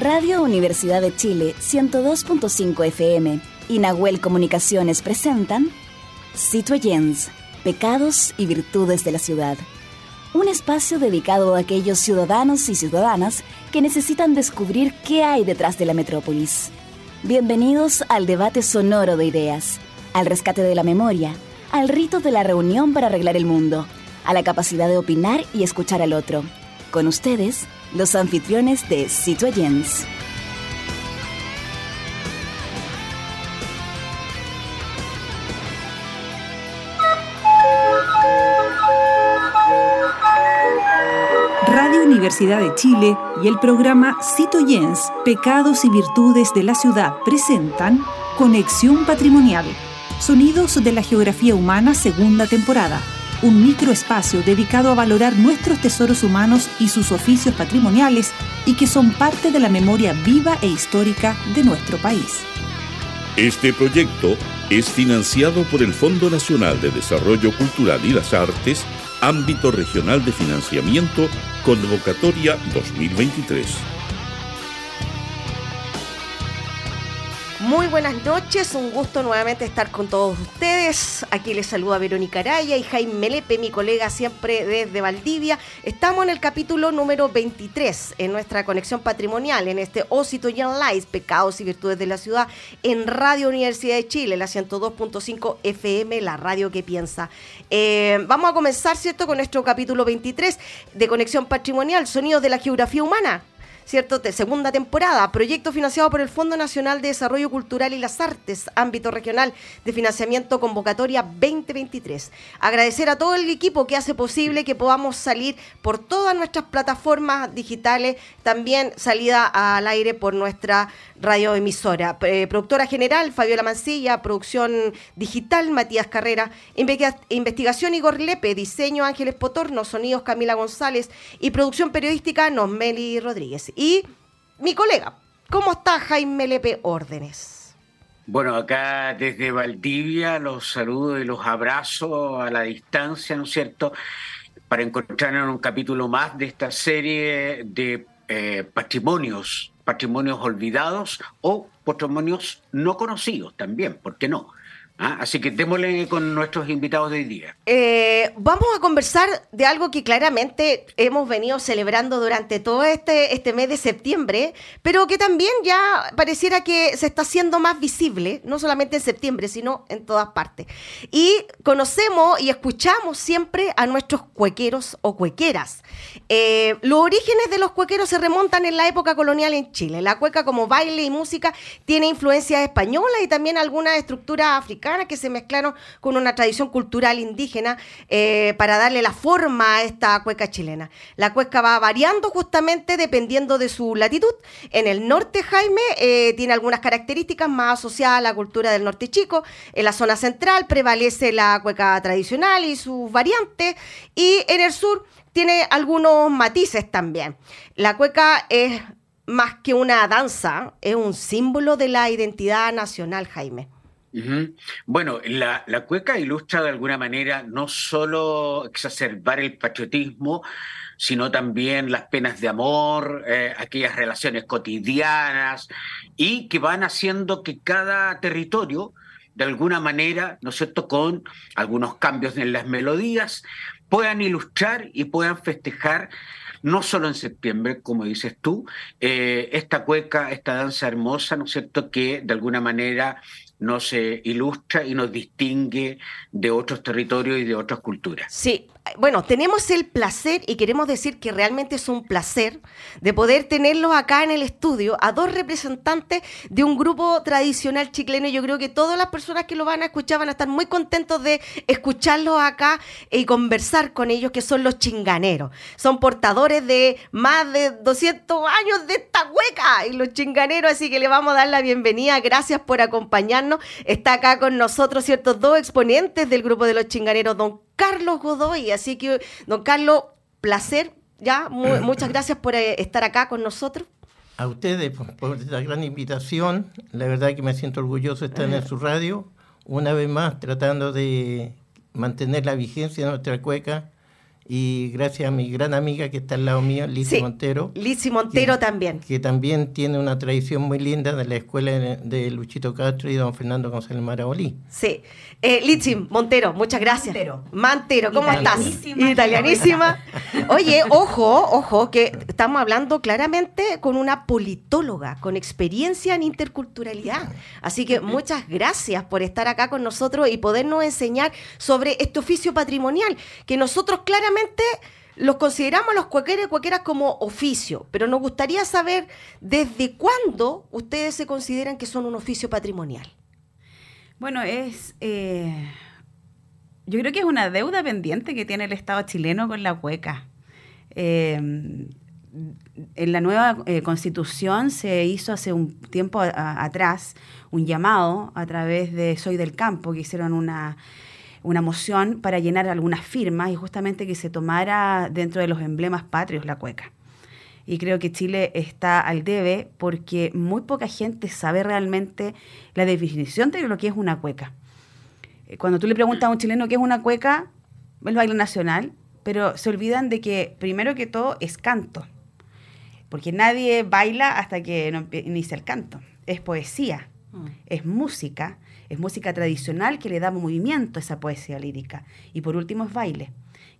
Radio Universidad de Chile 102.5 FM y Nahuel Comunicaciones presentan Citoyens, Pecados y Virtudes de la Ciudad. Un espacio dedicado a aquellos ciudadanos y ciudadanas que necesitan descubrir qué hay detrás de la metrópolis. Bienvenidos al debate sonoro de ideas, al rescate de la memoria, al rito de la reunión para arreglar el mundo, a la capacidad de opinar y escuchar al otro. Con ustedes, los anfitriones de Citoyens. Radio Universidad de Chile y el programa Citoyens, Pecados y Virtudes de la Ciudad presentan Conexión Patrimonial, Sonidos de la Geografía Humana, segunda temporada un microespacio dedicado a valorar nuestros tesoros humanos y sus oficios patrimoniales y que son parte de la memoria viva e histórica de nuestro país. Este proyecto es financiado por el Fondo Nacional de Desarrollo Cultural y las Artes, ámbito regional de financiamiento, convocatoria 2023. Muy buenas noches, un gusto nuevamente estar con todos ustedes. Aquí les saluda Verónica Araya y Jaime Lepe, mi colega siempre desde Valdivia. Estamos en el capítulo número 23 en nuestra conexión patrimonial, en este Osito Young Lies, Pecados y Virtudes de la Ciudad, en Radio Universidad de Chile, la 102.5 FM, la radio que piensa. Eh, vamos a comenzar, ¿cierto?, con nuestro capítulo 23 de conexión patrimonial, Sonidos de la Geografía Humana. ¿Cierto? De segunda temporada, proyecto financiado por el Fondo Nacional de Desarrollo Cultural y las Artes, ámbito regional de financiamiento convocatoria 2023. Agradecer a todo el equipo que hace posible que podamos salir por todas nuestras plataformas digitales, también salida al aire por nuestra radioemisora. Eh, productora general, Fabiola Mancilla, producción digital, Matías Carrera, investigación Igor Lepe, diseño Ángeles Potorno, sonidos Camila González y producción periodística Nosmeli Rodríguez. Y mi colega, ¿cómo está Jaime Lepe Órdenes? Bueno, acá desde Valdivia los saludo y los abrazo a la distancia, ¿no es cierto? Para encontrarnos en un capítulo más de esta serie de eh, patrimonios patrimonios olvidados o patrimonios no conocidos también, ¿por qué no? Ah, así que démosle con nuestros invitados de hoy día. Eh, vamos a conversar de algo que claramente hemos venido celebrando durante todo este, este mes de septiembre, pero que también ya pareciera que se está haciendo más visible, no solamente en septiembre, sino en todas partes. Y conocemos y escuchamos siempre a nuestros cuequeros o cuequeras. Eh, los orígenes de los cuequeros se remontan en la época colonial en Chile. La cueca como baile y música tiene influencias españolas y también algunas estructuras que se mezclaron con una tradición cultural indígena eh, para darle la forma a esta cueca chilena. La cueca va variando justamente dependiendo de su latitud. En el norte, Jaime, eh, tiene algunas características más asociadas a la cultura del norte chico. En la zona central prevalece la cueca tradicional y sus variantes. Y en el sur tiene algunos matices también. La cueca es más que una danza, es un símbolo de la identidad nacional, Jaime. Bueno, la, cueca ilustra de alguna manera no solo exacerbar el patriotismo, sino también las penas de amor, eh, aquellas relaciones cotidianas, y que van haciendo que cada territorio, de alguna manera, ¿no es cierto?, con algunos cambios en las melodías, puedan ilustrar y puedan festejar no solo en septiembre, como dices tú, eh, esta cueca, esta danza hermosa, ¿no es cierto?, que de alguna manera nos ilustra y nos distingue de otros territorios y de otras culturas. Sí, bueno, tenemos el placer y queremos decir que realmente es un placer de poder tenerlos acá en el estudio a dos representantes de un grupo tradicional chileno. Yo creo que todas las personas que lo van a escuchar van a estar muy contentos de escucharlos acá y conversar con ellos, que son los chinganeros. Son portadores de más de 200 años de esta hueca y los chinganeros, así que le vamos a dar la bienvenida. Gracias por acompañarnos. Está acá con nosotros, ciertos dos exponentes del grupo de los chinganeros, don Carlos Godoy. Así que, don Carlos, placer, ya, muchas gracias por eh, estar acá con nosotros. A ustedes por, la gran invitación. La verdad que me siento orgulloso de estar en su radio. Una vez más, tratando de mantener la vigencia de nuestra cueca y gracias a mi gran amiga que está al lado mío, Lizzy Montero. Lizzy Montero también. Que también tiene una tradición muy linda de la escuela de Luchito Castro y don Fernando González Marabolí. Sí. Eh, Lizzy Montero, muchas gracias. Mantero. Mantero, ¿cómo estás? Italianísima. Oye, ojo, ojo, que estamos hablando claramente con una politóloga, con experiencia en interculturalidad. Así que muchas gracias por estar acá con nosotros y podernos enseñar sobre este oficio patrimonial, que nosotros claramente los consideramos los cuequeras y cuequeras como oficio, pero nos gustaría saber desde cuándo ustedes se consideran que son un oficio patrimonial. Bueno, es. Eh, yo creo que es una deuda pendiente que tiene el Estado chileno con la cueca. Eh, en la nueva eh, constitución se hizo hace un tiempo atrás un llamado a través de Soy del Campo, que hicieron una una moción para llenar algunas firmas y justamente que se tomara dentro de los emblemas patrios la cueca. Y creo que Chile está al debe porque muy poca gente sabe realmente la definición de lo que es una cueca. Eh, cuando tú le preguntas a un chileno qué es una cueca, el baile nacional, pero se olvidan de que primero que todo es canto, porque nadie baila hasta que no inicia el canto. Es poesía, mm. es música, es música tradicional que le da movimiento a esa poesía lírica. Y por último es baile.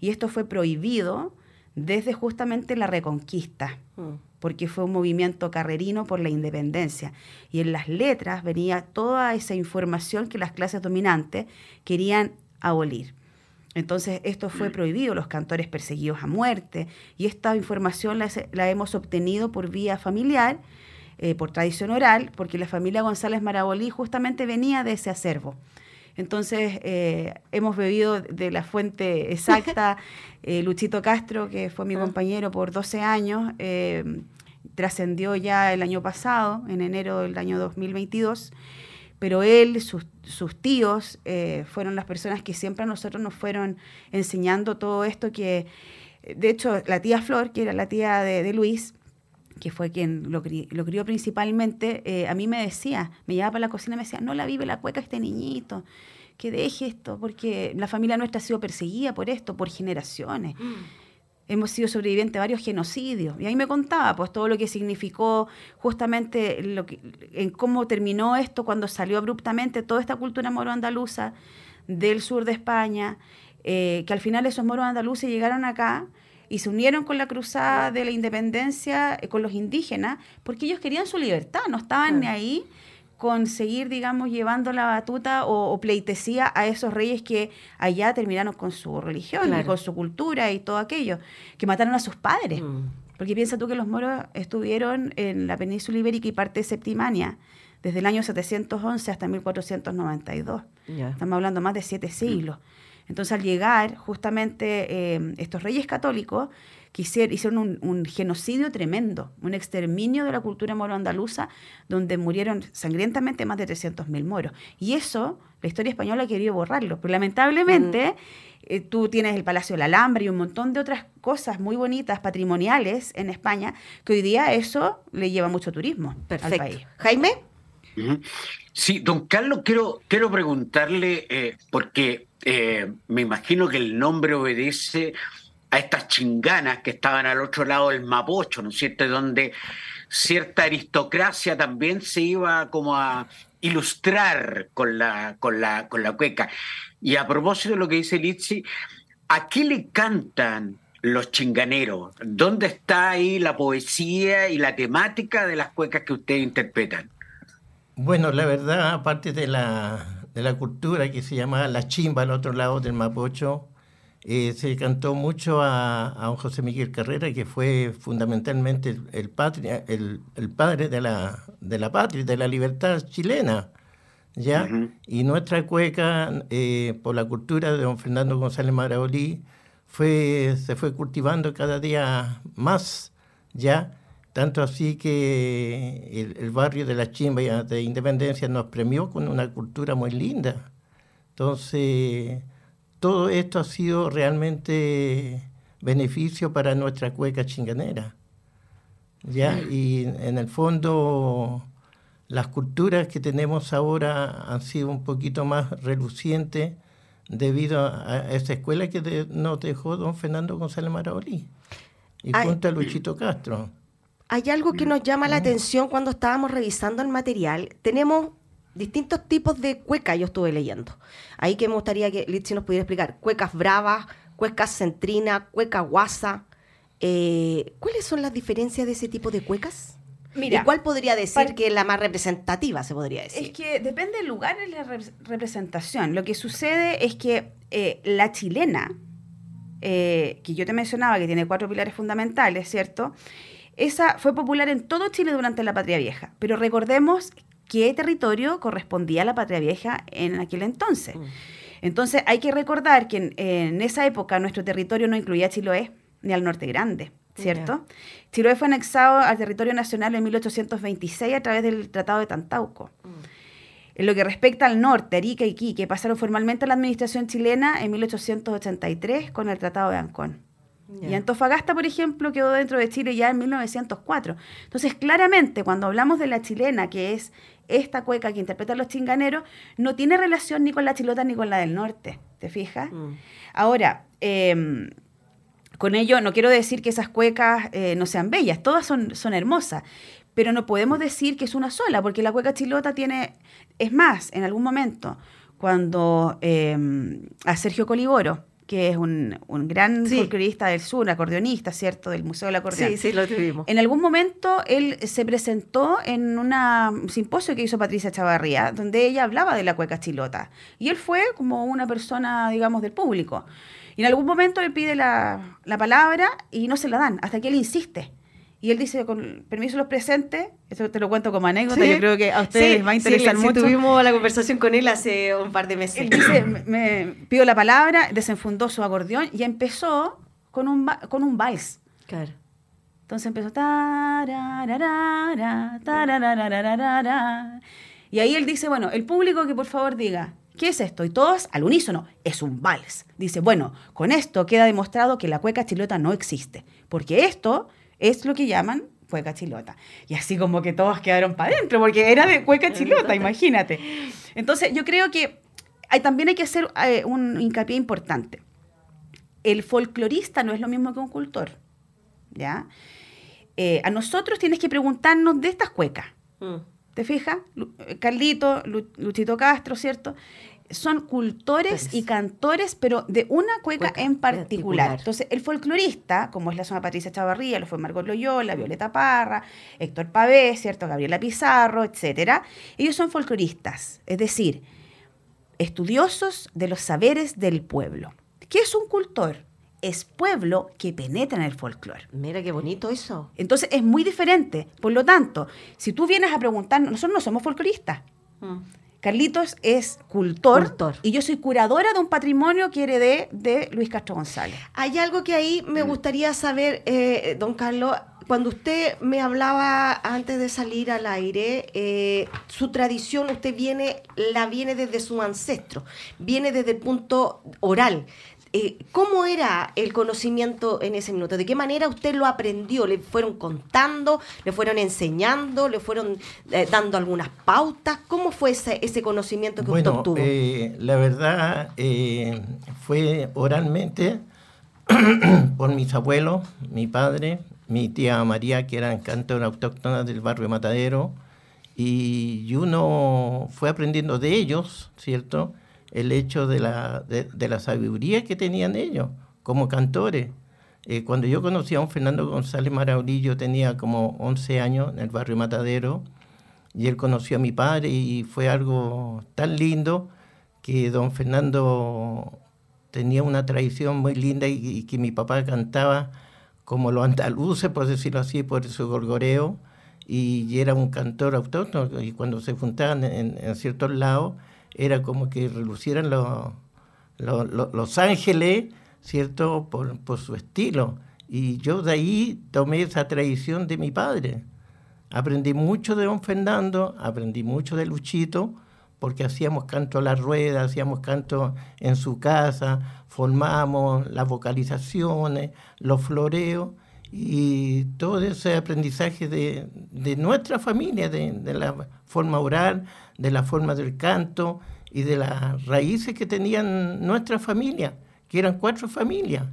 Y esto fue prohibido desde justamente la Reconquista, mm. porque fue un movimiento carrerino por la independencia. Y en las letras venía toda esa información que las clases dominantes querían abolir. Entonces esto fue prohibido, los cantores perseguidos a muerte, y esta información la, la hemos obtenido por vía familiar eh, por tradición oral, porque la familia González Marabolí justamente venía de ese acervo. Entonces, eh, hemos bebido de la fuente exacta. Eh, Luchito Castro, que fue mi ah. compañero por 12 años, trascendió ya el año pasado, en enero del año 2022, pero él, sus, tíos, fueron las personas que siempre a nosotros nos fueron enseñando todo esto que, de hecho, la tía Flor, que era la tía de Luis, que fue quien lo, crió principalmente, eh, a mí me decía, me llevaba para la cocina y me decía, no la vive la cueca este niñito, que deje esto, porque la familia nuestra ha sido perseguida por esto, por generaciones. Mm. Hemos sido sobrevivientes de varios genocidios. Y ahí me contaba pues todo lo que significó justamente lo que, en cómo terminó esto cuando salió abruptamente toda esta cultura moro andaluza del sur de España, eh, que al final esos moros andaluces llegaron acá y se unieron con la cruzada de la independencia eh, con los indígenas porque ellos querían su libertad, no estaban ni ahí con seguir, digamos, llevando la batuta o, pleitesía a esos reyes que allá terminaron con su religión y con su cultura y todo aquello, que mataron a sus padres. Mm. Porque piensa tú que los moros estuvieron en la península ibérica y parte de Septimania desde el año 711 hasta 1492. Estamos hablando más de siete siglos. Entonces, al llegar justamente eh, estos reyes católicos, hicieron un, genocidio tremendo, un exterminio de la cultura moro-andaluza, donde murieron sangrientamente más de 300.000 moros. Y eso, la historia española ha querido borrarlo, pero lamentablemente... Eh, tú tienes el Palacio de la Alhambra y un montón de otras cosas muy bonitas, patrimoniales en España, que hoy día eso le lleva mucho turismo al país. Jaime. Sí, don Carlos, quiero, quiero preguntarle, eh, porque eh, me imagino que el nombre obedece a estas chinganas que estaban al otro lado del Mapocho, ¿no es cierto? Donde cierta aristocracia también se iba como a ilustrar con la, con la, con la cueca. Y a propósito de lo que dice Litsi, ¿a qué le cantan los chinganeros? ¿Dónde está ahí la poesía y la temática de las cuecas que ustedes interpretan? Bueno, la verdad, aparte de la de la cultura que se llama La Chimba al otro lado del Mapocho. Eh, se cantó mucho a, a José Miguel Carrera, que fue fundamentalmente el, patria, el, el, padre de la, de la patria, de la libertad chilena. ¿ya? Y nuestra cueca, eh, por la cultura de don Fernando González Maraolí, fue, se fue cultivando cada día más, ¿ya? Tanto así que el, barrio de la Chimba de Independencia nos premió con una cultura muy linda. Entonces, todo esto ha sido realmente beneficio para nuestra cueca chinganera. ¿ya? Y en el fondo, las culturas que tenemos ahora han sido un poquito más relucientes debido a, esa escuela que nos dejó don Fernando González Maraolí y junto a Luchito Castro. Hay algo que nos llama la atención cuando estábamos revisando el material. Tenemos distintos tipos de cueca, yo estuve leyendo. Ahí que me gustaría que Litsi nos pudiera explicar. Cuecas bravas, cuecas centrina, cueca guasa. Eh, ¿Cuáles son las diferencias de ese tipo de cuecas? Mira, ¿Y cuál podría decir que es la más representativa, se podría decir? Es que depende del lugar de la representación. Lo que sucede es que eh, la chilena, eh, que yo te mencionaba, que tiene cuatro pilares fundamentales, ¿cierto? Esa fue popular en todo Chile durante la Patria Vieja, pero recordemos qué territorio correspondía a la Patria Vieja en aquel entonces. Mm. Entonces hay que recordar que en, esa época nuestro territorio no incluía a Chiloé ni al Norte Grande. ¿cierto? Chiloé fue anexado al territorio nacional en 1826 a través del Tratado de Tantauco. Mm. En lo que respecta al norte, Arica y Quique pasaron formalmente a la administración chilena en 1883 con el Tratado de Ancón. Y Antofagasta, por ejemplo, quedó dentro de Chile ya en 1904. Entonces, claramente, cuando hablamos de la chilena, que es esta cueca que interpretan los chinganeros, no tiene relación ni con la chilota ni con la del norte, ¿te fijas? Mm. Ahora, em, con ello no quiero decir que esas cuecas eh, no sean bellas, todas son, son hermosas, pero no podemos decir que es una sola, porque la cueca chilota tiene, es más, en algún momento, cuando em, a Sergio Coliboro, que es un, gran folclorista del sur, acordeonista, ¿cierto? Del Museo del Acordeón. Sí, sí, lo tuvimos. En algún momento él se presentó en un simposio que hizo Patricia Chavarría, donde ella hablaba de la cueca chilota. Y él fue como una persona, digamos, del público. Y en algún momento él pide la, la palabra y no se la dan, hasta que él insiste. Y él dice, con permiso de los presentes, eso te lo cuento como anécdota, yo creo que a ustedes les va a interesar sí, mucho. tuvimos la conversación con él hace un par de meses. Él dice, me, pido la palabra, desenfundó su acordeón y empezó con un, con un vals. Claro. Entonces empezó... Y ahí él dice, bueno, el público que por favor diga, ¿qué es esto? Y todos al unísono, es un vals. Dice, bueno, con esto queda demostrado que la cueca chilota no existe, porque esto es lo que llaman cueca chilota. Y así como que todos quedaron para adentro, porque era de cueca chilota, imagínate. Entonces, yo creo que hay, también hay que hacer eh, un hincapié importante. El folclorista no es lo mismo que un cultor, ¿ya? Eh, a nosotros tienes que preguntarnos de estas cuecas. Mm. ¿Te fijas? Carlito, Luchito Castro, ¿cierto? Son cultores y cantores, pero de una cueca, en particular. Entonces, el folclorista, como es la zona Patricia Chavarría, lo fue Margot Loyola, Violeta Parra, Héctor Pavé, ¿cierto? Gabriela Pizarro, etcétera, ellos son folcloristas, es decir, estudiosos de los saberes del pueblo. ¿Qué es un cultor? Es pueblo que penetra en el folclore. Mira qué bonito eso. Entonces es muy diferente. Por lo tanto, si tú vienes a preguntar, nosotros no somos folcloristas. Mm. Carlitos es cultor, y yo soy curadora de un patrimonio que heredé de Luis Castro González. Hay algo que ahí me gustaría saber, eh, don Carlos. Cuando usted me hablaba antes de salir al aire, eh, su tradición usted viene, la viene desde su ancestro, viene desde el punto oral. Eh, ¿Cómo era el conocimiento en ese minuto? ¿De qué manera usted lo aprendió? ¿Le fueron contando? ¿Le fueron enseñando? ¿Le fueron eh, dando algunas pautas? ¿Cómo fue ese, ese conocimiento que usted obtuvo? Eh, la verdad fue oralmente por mis abuelos, mi padre, mi tía María, que eran cantores autóctonas del barrio Matadero, y uno fue aprendiendo de ellos, ¿cierto?, el hecho de la, de, la sabiduría que tenían ellos como cantores. Eh, cuando yo conocí a un Fernando González Maraurillo, tenía como 11 años en el barrio Matadero, y él conoció a mi padre y fue algo tan lindo que don Fernando tenía una tradición muy linda y, que mi papá cantaba como los andaluces, por decirlo así, por su gorgoreo, y, era un cantor autóctono, y cuando se juntaban en, en ciertos lados, era como que relucieran los, los, ángeles, ¿cierto?, por, por, su estilo. Y yo de ahí tomé esa tradición de mi padre. Aprendí mucho de don Fernando, aprendí mucho de Luchito, porque hacíamos canto a la rueda, hacíamos canto en su casa, formamos las vocalizaciones, los floreos y todo ese aprendizaje de, nuestra familia, de, de, la forma oral, de la forma del canto y de las raíces que tenían nuestra familia, que eran cuatro familias.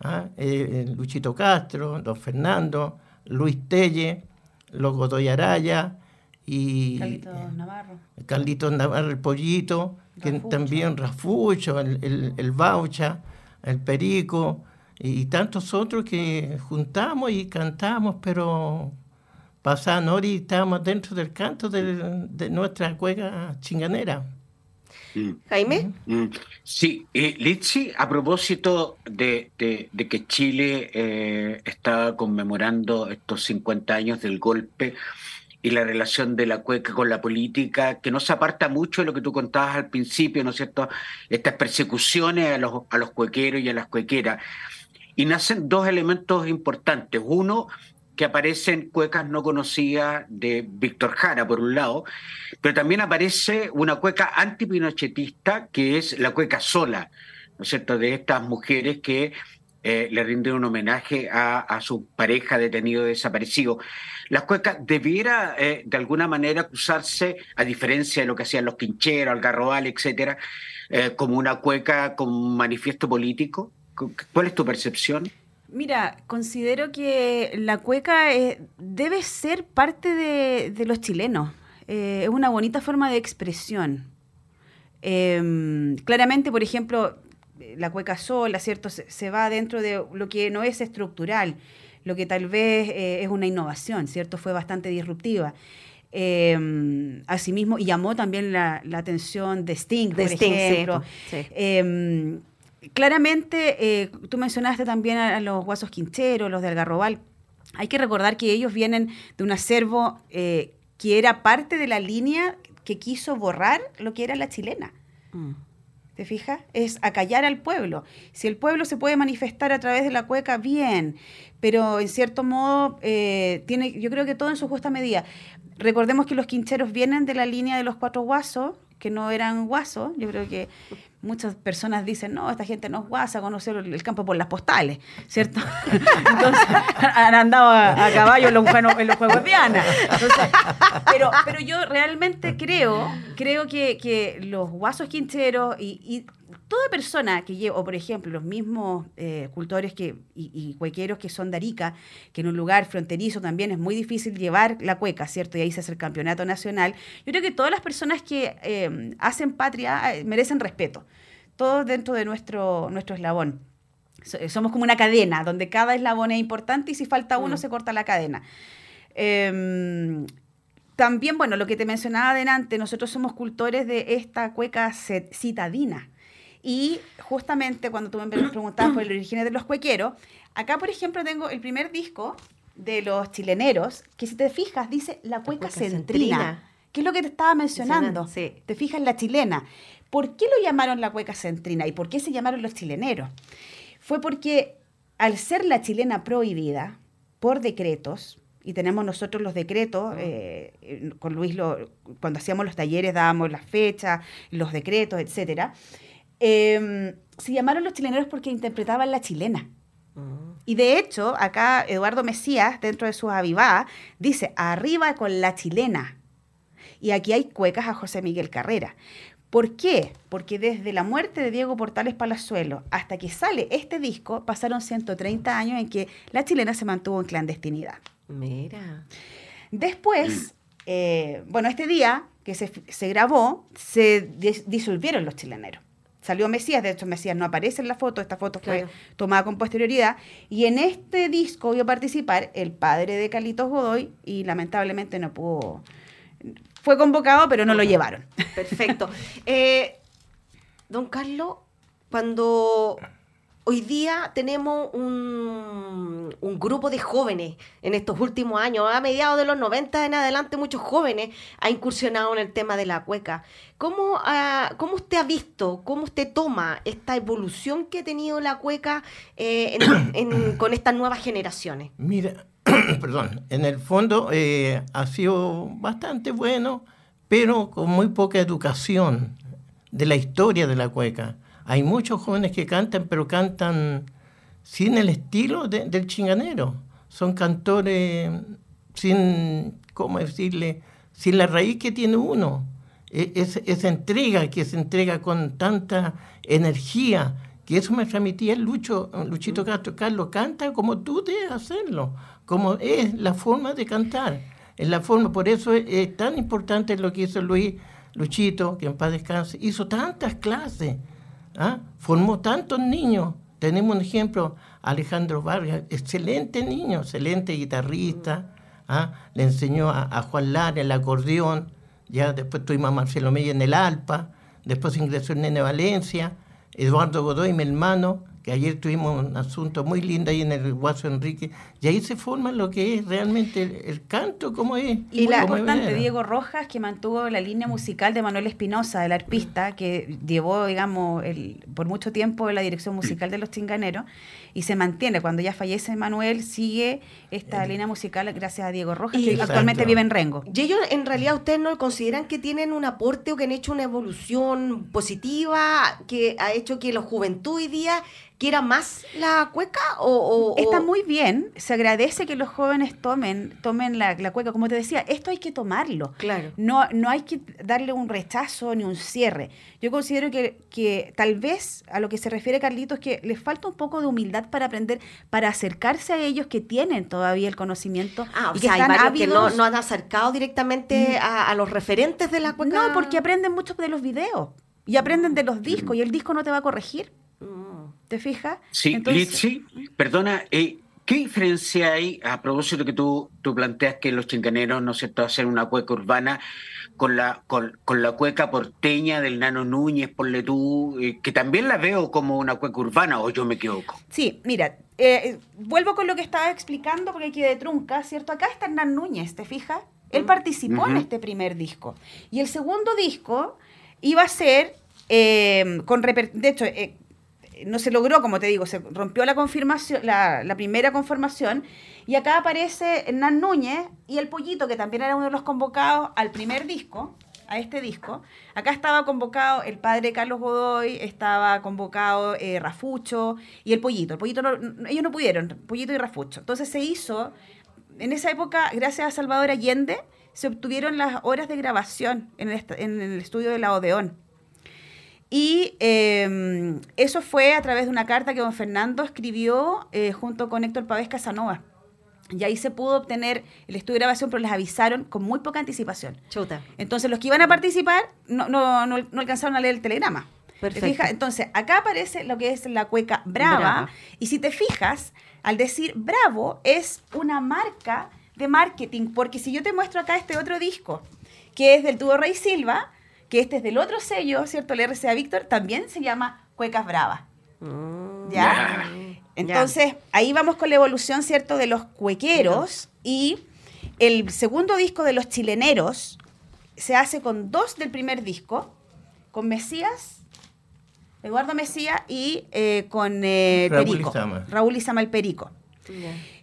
¿ah? Eh, eh, Luchito Castro, don Fernando, Luis Telle, los Godoy Araya y... Carlitos Navarro. Carlitos Navarro, el Pollito, que también Rafucho, el, el, Baucha, el Perico y tantos otros que juntamos y cantamos, pero pasaban horas y estábamos dentro del canto de, nuestra cueca chinganera. Jaime. Mm. Sí, eh, Litsi, a propósito de, que Chile eh, está conmemorando estos 50 años del golpe y la relación de la cueca con la política, que no se aparta mucho de lo que tú contabas al principio, ¿no es cierto? Estas persecuciones a los, a los cuequeros y a las cuequeras. Y nacen dos elementos importantes. Uno, que aparecen cuecas no conocidas de Víctor Jara, por un lado, pero también aparece una cueca antipinochetista, que es la cueca sola, ¿no es cierto?, de estas mujeres que eh, le rinden un homenaje a, su pareja detenido desaparecido. Las cuecas debiera eh, de alguna manera acusarse, a diferencia de lo que hacían los quincheros, algarrobal, etcétera, eh, como una cueca con manifiesto político. ¿Cuál es tu percepción? Mira, considero que la cueca debe ser parte de, los chilenos. es una bonita forma de expresión. Em, claramente, por ejemplo, la cueca sola, ¿cierto? Se, va dentro de lo que no es estructural, lo que tal vez eh, es una innovación, ¿cierto? Fue bastante disruptiva. Eh, asimismo, y llamó también la, atención de Sting, por ejemplo. Em, claramente, eh, tú mencionaste también a, los guasos quincheros, los de Algarrobal. Hay que recordar que ellos vienen de un acervo que era parte de la línea que quiso borrar lo que era la chilena. Mm. ¿Te fijas? Es acallar al pueblo. Si el pueblo se puede manifestar a través de la cueca, bien, pero en cierto modo eh, tiene, yo creo que todo en su justa medida. Recordemos que los quincheros vienen de la línea de los cuatro guasos, que no eran guasos. Yo creo que muchas personas dicen, no, esta gente no es guasa, conocer el campo por las postales, ¿cierto? Entonces, han andado a, caballo en los, en los Juegos de pero, pero yo realmente creo, creo que, que los guasos quincheros y, toda persona que lleva, o por ejemplo, los mismos eh, cultores que, y, y, cuequeros que son de Arica, que en un lugar fronterizo también es muy difícil llevar la cueca, ¿cierto? Y ahí se hace el campeonato nacional. Yo creo que todas las personas que eh, hacen patria eh, merecen respeto, todos dentro de nuestro, nuestro eslabón. Somos como una cadena, donde cada eslabón es importante y si falta uno mm. se corta la cadena. Em, también, bueno, lo que te mencionaba adelante, nosotros somos cultores de esta cueca citadina. Y justamente cuando tú me preguntabas por el origen de los cuequeros, acá, por ejemplo, tengo el primer disco de los chileneros, que si te fijas, dice la cueca, centrina, que es lo que te estaba mencionando. Te fijas la chilena. ¿Por qué lo llamaron la cueca centrina y por qué se llamaron los chileneros? Fue porque al ser la chilena prohibida por decretos, y tenemos nosotros los decretos, eh, con Luis cuando hacíamos los talleres dábamos las fechas, los decretos, etcétera, Em, se llamaron los chileneros porque interpretaban la chilena. Mm. Y de hecho, acá Eduardo Mesías, dentro de su avivá, dice, arriba con la chilena. Y aquí hay cuecas a José Miguel Carrera. ¿Por qué? Porque desde la muerte de Diego Portales Palazuelo hasta que sale este disco, pasaron 130 años en que la chilena se mantuvo en clandestinidad. Mira. Después, eh, bueno, este día que se, se grabó, se disolvieron los chileneros salió Mesías, de hecho Mesías no aparece en la foto, esta foto fue tomada con posterioridad, y en este disco a participar el padre de Carlitos Godoy y lamentablemente no pudo, fue convocado pero no lo llevaron. Perfecto. Eh, don Carlos, cuando hoy día tenemos un, grupo de jóvenes en estos últimos años, a mediados de los 90 en adelante, muchos jóvenes han incursionado en el tema de la cueca. ¿Cómo, uh, cómo usted ha visto, cómo usted toma esta evolución que ha tenido la cueca eh, con estas nuevas generaciones? Mira, perdón, en el fondo eh, ha sido bastante bueno, pero con muy poca educación de la historia de la cueca hay muchos jóvenes que cantan, pero cantan sin el estilo del chinganero. Son cantores sin, ¿cómo decirle? Sin la raíz que tiene uno. e, esa entrega que se entrega con tanta energía, que eso me transmitía el Lucho, Luchito. Castro, Carlos, canta como tú debes hacerlo, como es la forma de cantar, es la forma, por eso es, tan importante lo que hizo Luis, Luchito, que en paz descanse, hizo tantas clases, ¿ah? formó tantos niños, tenemos un ejemplo, Alejandro Vargas, excelente niño, excelente guitarrista, ¿ah? le enseñó a, Juan Lara el acordeón, ya después tuvimos a Marcelo Mella en el Alpa, después ingresó en Nene Valencia, Eduardo Godoy, mi hermano, que ayer tuvimos un asunto muy lindo ahí en el Guaso Enrique, y ahí se forma lo que es realmente el, canto, como es. Y la importante, Diego Rojas, que mantuvo la línea musical de Manuel Espinosa, el arpista, que llevó, digamos, el, por mucho tiempo la dirección musical de Los Chinganeros, y se mantiene. Cuando ya fallece Manuel, sigue esta línea musical gracias a Diego Rojas, que actualmente vive en Rengo. Y ellos, en realidad, ¿ustedes no consideran que tienen un aporte o que han hecho una evolución positiva que ha hecho que la juventud hoy día quiera más la cueca o, está muy bien se agradece que los jóvenes tomen tomen la, cueca. Como te decía esto hay que tomarlo. Claro. No no hay que darle un rechazo ni un cierre. Yo considero que, que tal vez a lo que se refiere Carlitos que les falta un poco de humildad para aprender para acercarse a ellos que tienen todavía el conocimiento ah, y que están ávidos. que no, han acercado directamente mm. a, los referentes de la cueca. No porque aprenden mucho de los videos y aprenden de los discos y el disco no te va a corregir ¿Te fijas? Sí, Litsi, perdona, eh, ¿qué diferencia hay a propósito que tú, tú planteas que los chinganeros, ¿no sé, hacen una cueca urbana con la, con, la cueca porteña del Nano Núñez, ponle tú, eh, que también la veo como una cueca urbana, o yo me equivoco? Sí, mira, eh, vuelvo con lo que estaba explicando porque aquí de trunca, ¿cierto? Acá está Hernán Núñez, ¿te fijas? Él participó en este primer disco. Y el segundo disco iba a ser, con de hecho, no se logró, como te digo, se rompió la confirmación, la, primera conformación, y acá aparece Hernán Núñez y el Pollito, que también era uno de los convocados al primer disco, a este disco. Acá estaba convocado el padre Carlos Godoy, estaba convocado eh, Rafucho y el Pollito. El Pollito ellos no pudieron, Pollito y Rafucho. Entonces se hizo, en esa época, gracias a Salvador Allende, se obtuvieron las horas de grabación en el estudio de la Odeón. Y em, eso fue a través de una carta que don Fernando escribió eh, junto con Héctor Pavés Casanova. Y ahí se pudo obtener el estudio de grabación, pero les avisaron con muy poca anticipación. Chuta. Entonces los que iban a participar no, no, no, alcanzaron a leer el telegrama. Perfecto. Entonces, acá aparece lo que es la cueca brava, Y si te fijas, al decir bravo es una marca de marketing. Porque si yo te muestro acá este otro disco, que es del tubo Rey Silva, que este es del otro sello, ¿cierto? El RCA Víctor, también se llama Cuecas Bravas. Mm. ¿Ya? Entonces, ahí vamos con la evolución, ¿cierto?, de los cuequeros. Y el segundo disco de los chileneros se hace con dos del primer disco, con Mesías, Eduardo Mesías y eh, con eh, Raúl Perico. Izama. Raúl Izama el Perico.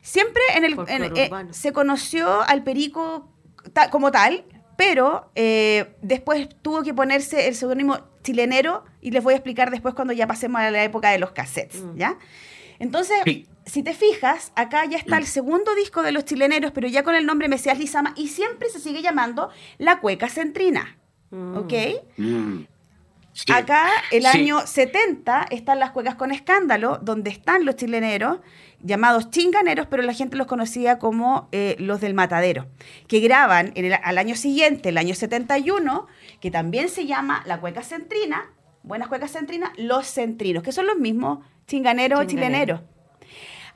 Siempre en el, eh, se conoció al Perico como tal, pero eh, después tuvo que ponerse el seudónimo chilenero y les voy a explicar después cuando ya pasemos a la época de los cassettes, mm. ¿ya? Entonces, si te fijas, acá ya está el segundo disco de los chileneros, pero ya con el nombre Mesías Lizama y siempre se sigue llamando La Cueca Centrina, mm. ¿ok? Mm. Acá, el año 70, están las cuecas con escándalo, donde están los chileneros, llamados chinganeros, pero la gente los conocía como eh, los del matadero, que graban en el, al año siguiente, el año 71, que también se llama la cueca centrina, buenas cuecas centrinas, los centrinos, que son los mismos chinganeros o chileneros.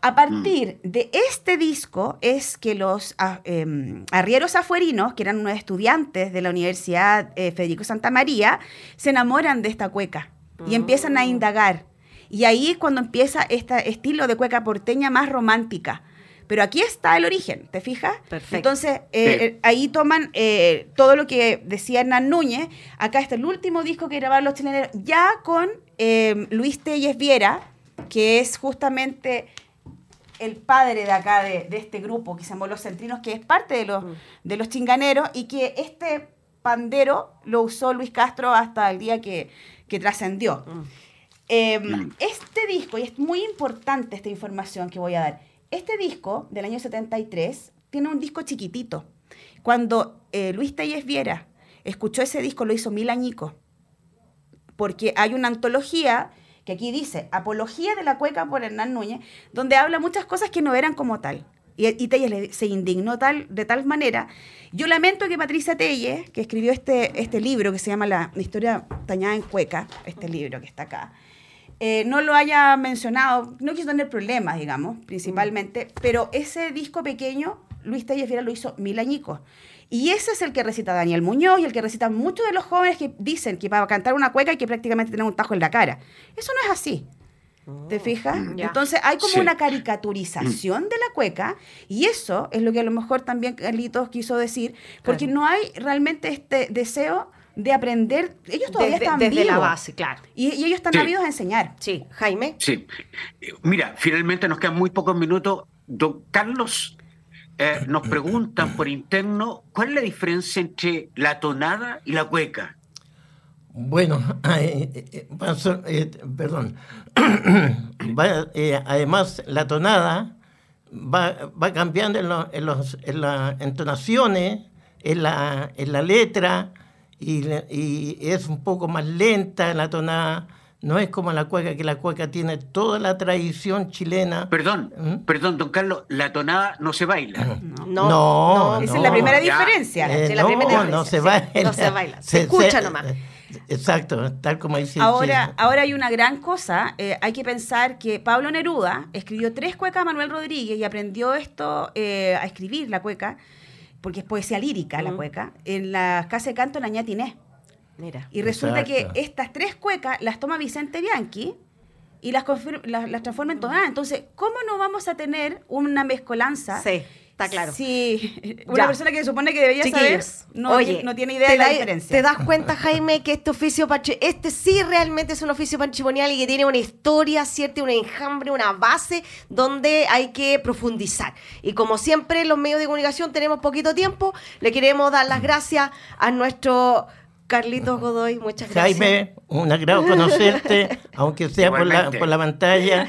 A partir mm. de este disco es que los ah, em, arrieros afuerinos, que eran unos estudiantes de la Universidad eh, Federico Santa María, se enamoran de esta cueca y empiezan a mm. indagar y ahí es cuando empieza este estilo de cueca porteña más romántica. Pero aquí está el origen, ¿te fijas? Perfecto. Entonces, eh, eh, ahí toman eh, todo lo que decía Hernán Núñez. Acá está el último disco que grabaron los chilenos, ya con Luis Telles Viera, que es justamente el padre de acá, de, este grupo que se llamó Los Centrinos, que es parte de los, mm. de los chinganeros, y que este pandero lo usó Luis Castro hasta el día que, que trascendió. Mm. Mm. Este disco, y es muy importante esta información que voy a dar, este disco del año 73 tiene un disco chiquitito. Cuando eh, Luis Telles Viera escuchó ese disco, lo hizo mil añicos. Porque hay una antología que aquí dice Apología de la Cueca por Hernán Núñez, donde habla muchas cosas que no eran como tal. Y, y Telles se indignó tal, de tal manera. Yo lamento que Patricia Telles, que escribió este, este libro que se llama La historia tañada en cueca, este libro que está acá, eh, no lo haya mencionado, no quiso tener problemas, digamos, principalmente, pero ese disco pequeño, Luis Telles Fiera lo hizo mil añicos. Y ese es el que recita Daniel Muñoz y el que recita muchos de los jóvenes que dicen que para cantar una cueca hay que prácticamente tener un tajo en la cara. Eso no es así. ¿Te fijas? Entonces hay como una caricaturización de la cueca y eso es lo que a lo mejor también Carlitos quiso decir, porque no hay realmente este deseo de aprender. Ellos todavía están desde la base, claro. Y, ellos están sí. a enseñar. Sí, Jaime. Sí. Mira, finalmente nos quedan muy pocos minutos. Don Carlos eh, nos preguntan por interno cuál es la diferencia entre la tonada y la cueca. Bueno, eh, eh, eh, perdón. además, la tonada va, va cambiando en, lo, en, los, en las entonaciones, en la, en la letra, y, y, es un poco más lenta la tonada. No es como la cueca, que la cueca tiene toda la tradición chilena. Perdón, ¿Mm? perdón, don Carlos, la tonada no se baila. No, no, no esa es la primera diferencia. Eh, la no, primera diferencia. no se baila. No se baila, se, se escucha nomás. Exacto, tal como dice. Ahora, ahora hay una gran cosa. Eh, hay que pensar que Pablo Neruda escribió tres cuecas a Manuel Rodríguez y aprendió esto eh, a escribir la cueca, porque es poesía lírica la cueca, en la casa de canto en la ñatinés. Mira. Y resulta Exacto. que estas tres cuecas las toma Vicente Bianchi y las, las, las transforma en tonadas. Entonces, ¿cómo no vamos a tener una mezcolanza? Sí. Está claro. Sí, una ya. persona que se supone que debería Chiquillos, saber no, oye, no tiene idea de la da, diferencia. ¿Te das cuenta, Jaime, que este oficio, este sí realmente es un oficio patrimonial y que tiene una historia, ¿cierto? Un enjambre, una base donde hay que profundizar. Y como siempre, los medios de comunicación tenemos poquito tiempo, le queremos dar las gracias a nuestro Carlitos Godoy, muchas gracias. Jaime, un agrado conocerte, aunque sea por la, por la, pantalla.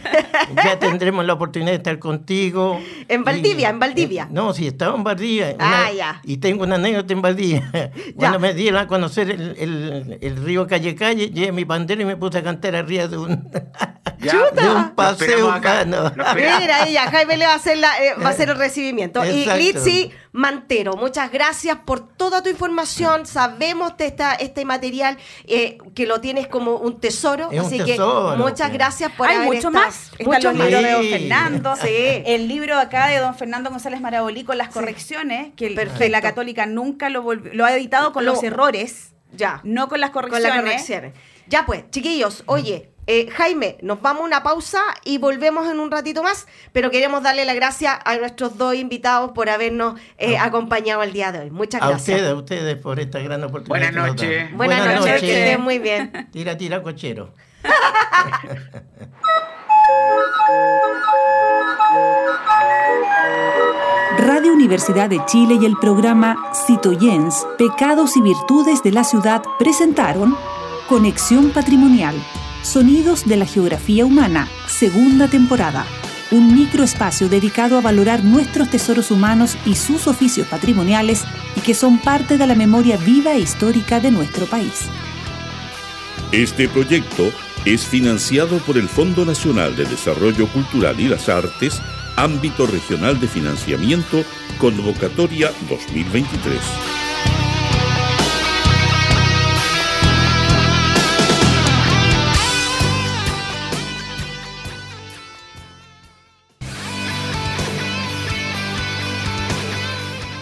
Ya tendremos la oportunidad de estar contigo. En Valdivia, y, en Valdivia. Eh, no, sí, estaba en Valdivia. Ah, una, ya. Y tengo una anécdota en Valdivia. Cuando me dieron a conocer el, el, el, río Calle Calle, llevé mi bandera y me puse a cantar arriba de un, de un paseo urbano. Mira, ella, Jaime le va a hacer, la, eh, va a hacer el recibimiento. Exacto. Y Litsi Mantero, muchas gracias por toda tu información. Sabemos de esta, este material eh, que lo tienes como un tesoro. Es así un tesoro, que muchas gracias por Hay haber mucho estado. más. Están los libros de Don Fernando. Sí. El libro acá de Don Fernando González Marabolí con las correcciones, que, el, la Católica nunca lo volvió, lo ha editado con lo, los errores. Ya. No con las correcciones. Con las correcciones. Ya pues, chiquillos, oye, eh, Jaime, nos vamos a una pausa y volvemos en un ratito más, pero queremos darle las gracias a nuestros dos invitados por habernos eh, acompañado el día de hoy. Muchas a gracias. Ustedes, a ustedes por esta gran oportunidad. Buenas noches. Buenas, Buenas noches, que estén muy bien. Tira, tira, cochero. Radio Universidad de Chile y el programa Citoyens, Pecados y Virtudes de la Ciudad presentaron Conexión Patrimonial, Sonidos de la Geografía Humana, segunda temporada. Un microespacio dedicado a valorar nuestros tesoros humanos y sus oficios patrimoniales y que son parte de la memoria viva e histórica de nuestro país. Este proyecto es financiado por el Fondo Nacional de Desarrollo Cultural y las Artes, ámbito regional de financiamiento, convocatoria 2023.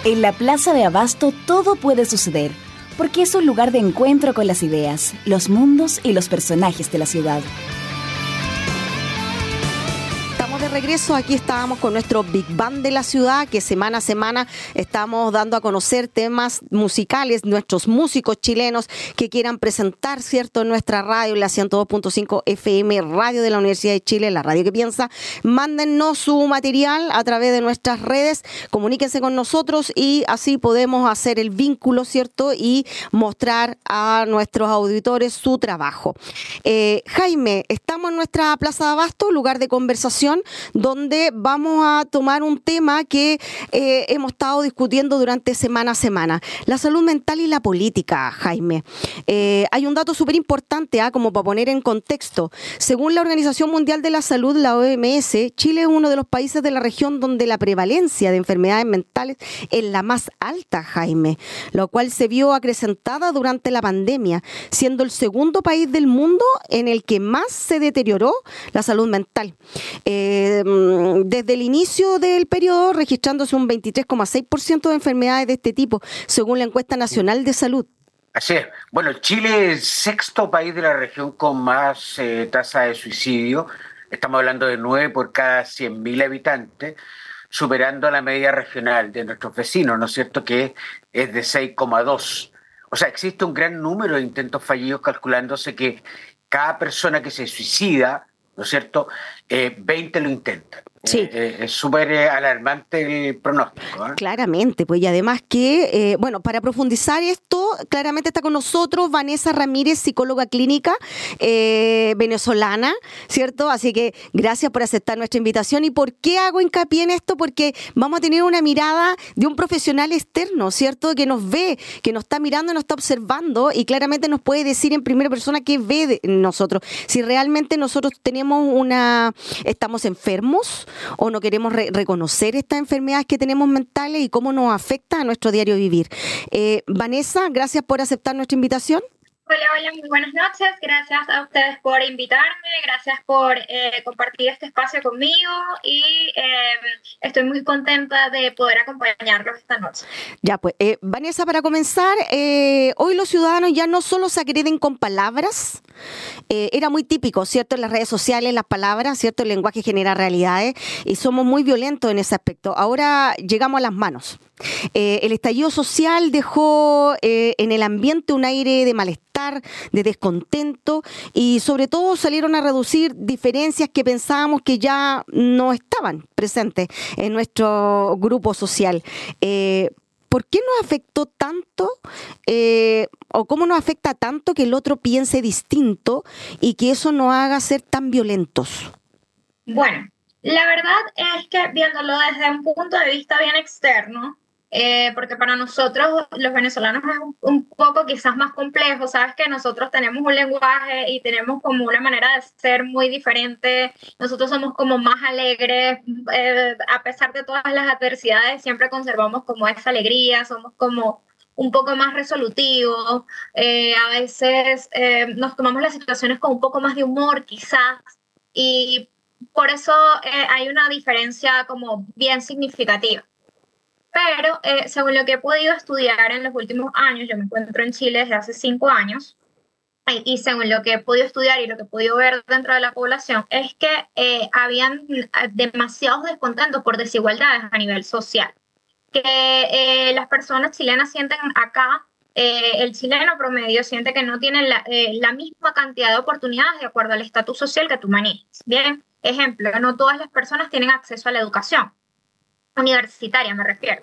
En la Plaza de Abasto todo puede suceder, porque es un lugar de encuentro con las ideas, los mundos y los personajes de la ciudad regreso. Aquí estábamos con nuestro Big Band de la ciudad, que semana a semana estamos dando a conocer temas musicales, nuestros músicos chilenos que quieran presentar, ¿cierto? En nuestra radio, la 102.5 FM, Radio de la Universidad de Chile, la radio que piensa. Mándennos su material a través de nuestras redes, comuníquense con nosotros y así podemos hacer el vínculo, ¿cierto? Y mostrar a nuestros auditores su trabajo. Eh, Jaime, estamos en nuestra Plaza de Abasto, lugar de conversación donde vamos a tomar un tema que eh, hemos estado discutiendo durante semana a semana, la salud mental y la política, Jaime. Eh, hay un dato súper importante, ¿ah? como para poner en contexto. Según la Organización Mundial de la Salud, la OMS, Chile es uno de los países de la región donde la prevalencia de enfermedades mentales es la más alta, Jaime, lo cual se vio acrecentada durante la pandemia, siendo el segundo país del mundo en el que más se deterioró la salud mental. Eh, desde el inicio del periodo, registrándose un 23,6% de enfermedades de este tipo, según la encuesta nacional de salud. Así es. Bueno, Chile es el sexto país de la región con más eh, tasa de suicidio. Estamos hablando de 9 por cada 100.000 habitantes, superando la media regional de nuestros vecinos, ¿no es cierto? Que es de 6,2. O sea, existe un gran número de intentos fallidos calculándose que cada persona que se suicida, ¿no es cierto?, eh, 20 lo intentan. Sí. Eh, eh, es súper eh, alarmante el pronóstico. Claramente, pues y además que, bueno, para profundizar esto, claramente está con nosotros Vanessa Ramírez, psicóloga clínica venezolana, ¿cierto? Así que gracias por aceptar nuestra invitación. ¿Y por qué hago hincapié en esto? Porque vamos a tener una mirada de un profesional externo, ¿cierto? Que nos ve, que nos está mirando, nos está observando y claramente nos puede decir en primera persona qué ve de nosotros. Si realmente nosotros tenemos una, estamos enfermos, o no queremos reconocer estas enfermedades que tenemos mentales y cómo nos afecta a nuestro diario vivir. Eh, Vanessa, gracias por aceptar nuestra invitación. Hola, hola, muy buenas noches. Gracias a ustedes por invitarme, gracias por eh, compartir este espacio conmigo y eh, estoy muy contenta de poder acompañarlos esta noche. Ya, pues, eh, Vanessa, para comenzar, hoy los ciudadanos ya no solo se agreden con palabras, era muy típico, ¿cierto? En las redes sociales, las palabras, ¿cierto? El lenguaje genera realidades y somos muy violentos en ese aspecto. Ahora llegamos a las manos. Eh, el estallido social dejó eh, en el ambiente un aire de malestar, de descontento y sobre todo salieron a reducir diferencias que pensábamos que ya no estaban presentes en nuestro grupo social. Eh, ¿Por qué nos afectó tanto o cómo nos afecta tanto que el otro piense distinto y que eso nos haga ser tan violentos? Bueno, la verdad es que viéndolo desde un punto de vista bien externo, eh, porque para nosotros los venezolanos es un, poco quizás más complejo, sabes que nosotros tenemos un lenguaje y tenemos como una manera de ser muy diferente, nosotros somos como más alegres, eh, a pesar de todas las adversidades, siempre conservamos como esa alegría, somos como un poco más resolutivos, eh, a veces nos tomamos las situaciones con un poco más de humor quizás, y por eso hay una diferencia como bien significativa. Pero eh, según lo que he podido estudiar en los últimos años, yo me encuentro en Chile desde hace cinco años, y según lo que he podido estudiar y lo que he podido ver dentro de la población, es que eh, habían eh, demasiados descontentos por desigualdades a nivel social. Que las personas chilenas sienten acá, el chileno promedio siente que no tiene la, la, misma cantidad de oportunidades de acuerdo al estatus social que tú manejas. Bien, ejemplo, no todas las personas tienen acceso a la educación universitaria me refiero.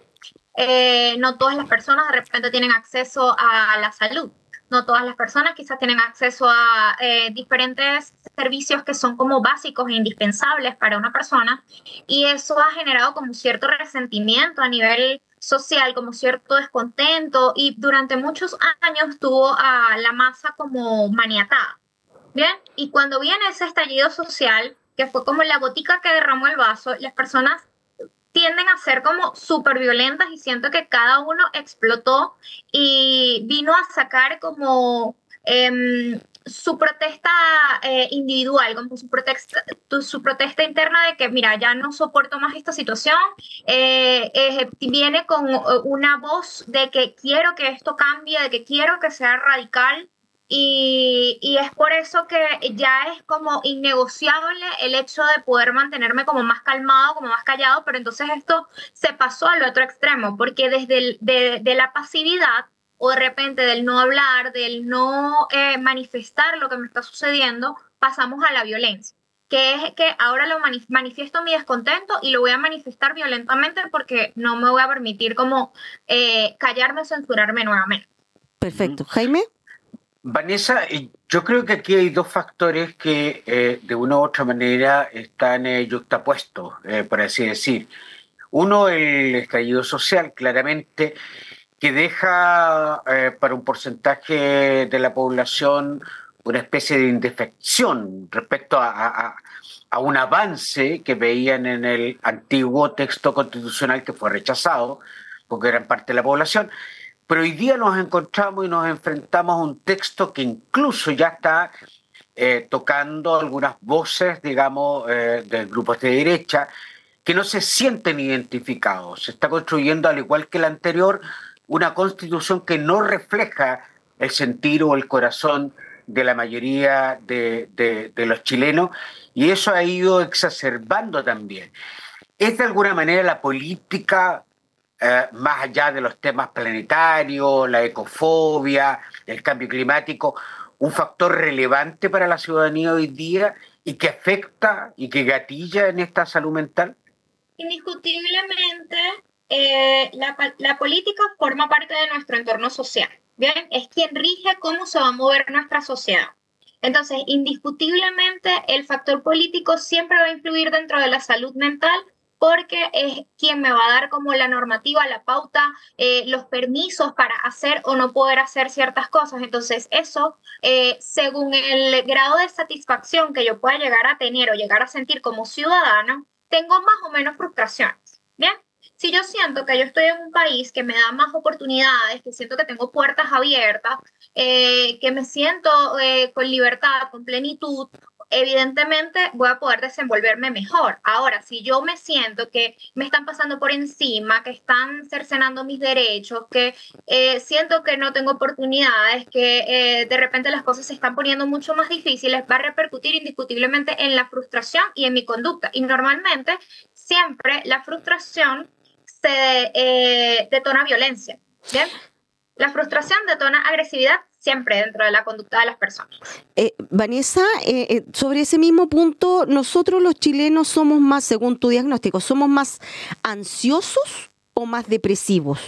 Eh, no todas las personas de repente tienen acceso a la salud. No todas las personas quizás tienen acceso a eh, diferentes servicios que son como básicos e indispensables para una persona. Y eso ha generado como cierto resentimiento a nivel social, como cierto descontento y durante muchos años tuvo a la masa como maniatada. Bien, y cuando viene ese estallido social, que fue como la botica que derramó el vaso, las personas tienden a ser como súper violentas y siento que cada uno explotó y vino a sacar como em, su protesta eh, individual, como su protesta, su protesta interna de que, mira, ya no soporto más esta situación, eh, eh, viene con una voz de que quiero que esto cambie, de que quiero que sea radical y, y, es por eso que ya es como innegociable el hecho de poder mantenerme como más calmado, como más callado, pero entonces esto se pasó al otro extremo, porque desde el, de, de, la pasividad o de repente del no hablar, del no eh, manifestar lo que me está sucediendo, pasamos a la violencia, que es que ahora lo manifiesto mi descontento y lo voy a manifestar violentamente porque no me voy a permitir como eh, callarme o censurarme nuevamente. Perfecto. Jaime. Vanessa, yo creo que aquí hay dos factores que eh, de una u otra manera están eh, juxtapuestos, eh, por así decir. Uno, el estallido social, claramente, que deja para un porcentaje de la población una especie de indefección respecto a, a, un avance que veían en el antiguo texto constitucional que fue rechazado, porque eran parte de la población. Pero hoy día nos encontramos y nos enfrentamos a un texto que incluso ya está eh, tocando algunas voces, digamos, eh, de grupos de derecha, que no se sienten identificados. Se está construyendo, al igual que la anterior, una constitución que no refleja el sentir o el corazón de la mayoría de, de, los chilenos y eso ha ido exacerbando también. Es de alguna manera la política, eh, más allá de los temas planetarios, la ecofobia, el cambio climático, un factor relevante para la ciudadanía hoy día y que afecta y que gatilla en esta salud mental? Indiscutiblemente, eh, la, la política forma parte de nuestro entorno social. Bien, es quien rige cómo se va a mover nuestra sociedad. Entonces, indiscutiblemente, el factor político siempre va a influir dentro de la salud mental porque es quien me va a dar como la normativa, la pauta, eh, los permisos para hacer o no poder hacer ciertas cosas. Entonces, eso, eh, según el grado de satisfacción que yo pueda llegar a tener o llegar a sentir como ciudadano, tengo más o menos frustraciones. Bien, si yo siento que yo estoy en un país que me da más oportunidades, que siento que tengo puertas abiertas, eh, que me siento eh, con libertad, con plenitud, evidentemente voy a poder desenvolverme mejor. Ahora, si yo me siento que me están pasando por encima, que están cercenando mis derechos, que eh, siento que no tengo oportunidades, que de repente las cosas se están poniendo mucho más difíciles, va a repercutir indiscutiblemente en la frustración y en mi conducta. Y normalmente, siempre la frustración se eh, detona violencia. ¿bien? La frustración detona agresividad siempre dentro de la conducta de las personas. Eh, Vanessa, eh, sobre ese mismo punto, nosotros los chilenos somos más, según tu diagnóstico, somos más ansiosos o más depresivos?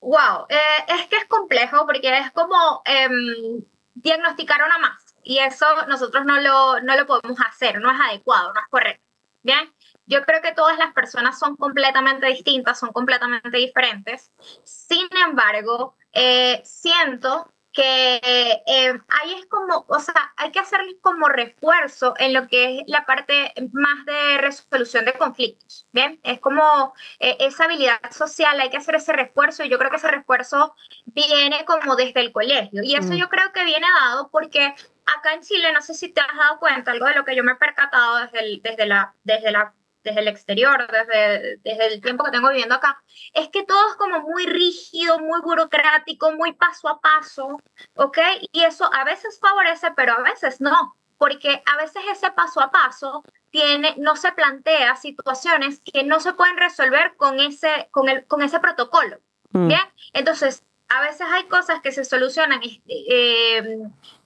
Wow, es que es complejo porque es como em, diagnosticar una más y eso nosotros no lo, no lo podemos hacer, no es adecuado, no es correcto. Bien, yo creo que todas las personas son completamente distintas, son completamente diferentes. Sin embargo, eh, siento que eh, ahí es como, o sea, hay que hacerle como refuerzo en lo que es la parte más de resolución de conflictos, ¿bien? Es como eh, esa habilidad social, hay que hacer ese refuerzo y yo creo que ese refuerzo viene como desde el colegio y eso mm. yo creo que viene dado porque acá en Chile, no sé si te has dado cuenta, algo de lo que yo me he percatado desde, el, desde, la, desde la desde el exterior, desde, desde el tiempo que tengo viviendo acá, es que todo es como muy rígido, muy burocrático, muy paso a paso, ¿ok? Y eso a veces favorece, pero a veces no, porque a veces ese paso a paso tiene, no se plantea situaciones que no se pueden resolver con ese, con el, con ese protocolo, mm. ¿bien? Entonces, a veces hay cosas que se solucionan, eh,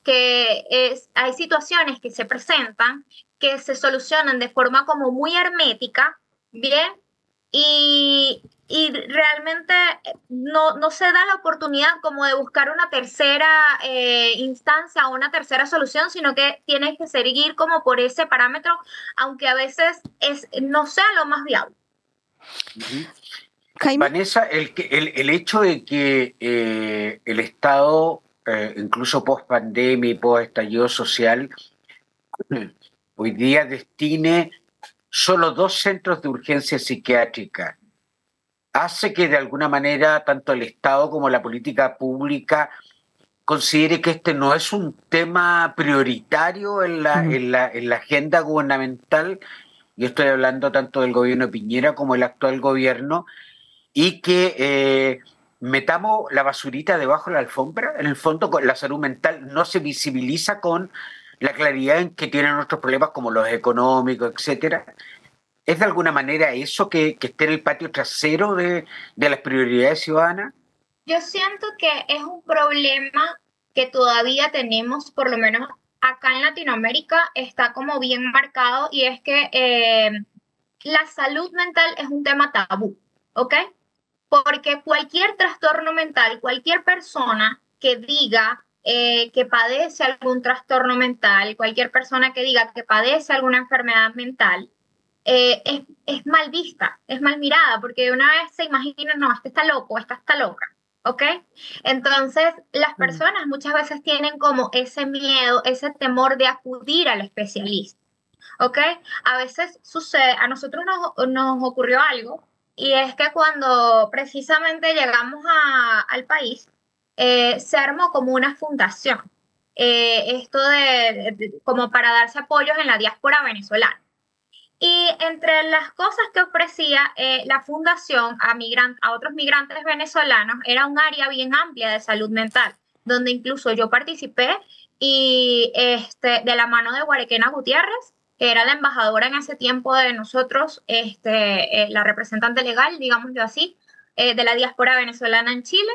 que es, hay situaciones que se presentan que se solucionan de forma como muy hermética, ¿bien? Y, y realmente no, no, se da la oportunidad como de buscar una tercera eh, instancia o una tercera solución, sino que tienes que seguir como por ese parámetro, aunque a veces es, no sea lo más viable. Vanessa, el, el, el, hecho de que eh, el Estado, eh, incluso post pandemia y post estallido social, hoy día destine solo dos centros de urgencia psiquiátrica, hace que de alguna manera tanto el Estado como la política pública considere que este no es un tema prioritario en la, en la, en la agenda gubernamental, y estoy hablando tanto del gobierno de Piñera como el actual gobierno, y que eh, metamos la basurita debajo de la alfombra. En el fondo, la salud mental no se visibiliza con la claridad en que tienen otros problemas como los económicos, etcétera. ¿Es de alguna manera eso que, que esté en el patio trasero de, de las prioridades ciudadanas? Yo siento que es un problema que todavía tenemos, por lo menos acá en Latinoamérica, está como bien marcado y es que eh, la salud mental es un tema tabú, ¿ok? Porque cualquier trastorno mental, cualquier persona que diga eh, que padece algún trastorno mental, cualquier persona que diga que padece alguna enfermedad mental, eh, es, es, mal vista, es mal mirada, porque una vez se imagina, no, este está loco, esta está loca. ¿Ok? Entonces, las mm. personas muchas veces tienen como ese miedo, ese temor de acudir al especialista. ¿Ok? A veces sucede, a nosotros nos, nos ocurrió algo, y es que cuando precisamente llegamos a, al país, eh, se armó como una fundación. Eh, esto de, como para darse apoyos en la diáspora venezolana. Y entre las cosas que ofrecía eh, la fundación a, a otros migrantes venezolanos era un área bien amplia de salud mental, donde incluso yo participé y este, de la mano de Guarequena Gutiérrez, que era la embajadora en ese tiempo de nosotros, este, eh, la representante legal, digámoslo así, eh, de la diáspora venezolana en Chile,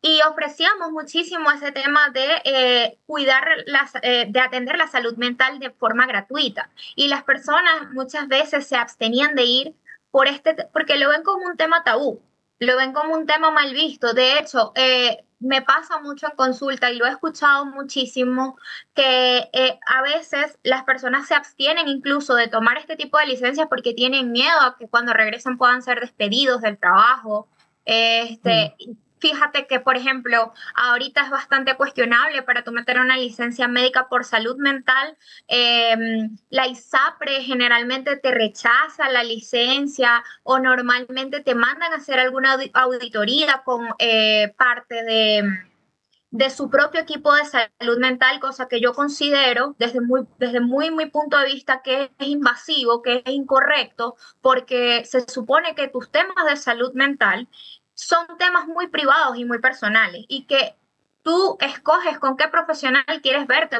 y ofrecíamos muchísimo ese tema de eh, cuidar, las, eh, de atender la salud mental de forma gratuita. Y las personas muchas veces se abstenían de ir por este, porque lo ven como un tema tabú, lo ven como un tema mal visto. De hecho, eh, me pasa mucho en consulta y lo he escuchado muchísimo, que a veces las personas se abstienen incluso de tomar este tipo de licencias porque tienen miedo a que cuando regresen puedan ser despedidos del trabajo. Este, mm. Fíjate que, por ejemplo, ahorita es bastante cuestionable para tú meter una licencia médica por salud mental. Em, la ISAPRE generalmente te rechaza la licencia o normalmente te mandan a hacer alguna auditoría con eh, parte de, de su propio equipo de salud mental, cosa que yo considero desde muy, desde muy, muy punto de vista que es invasivo, que es incorrecto, porque se supone que tus temas de salud mental son temas muy privados y muy personales y que tú escoges con qué profesional quieres verte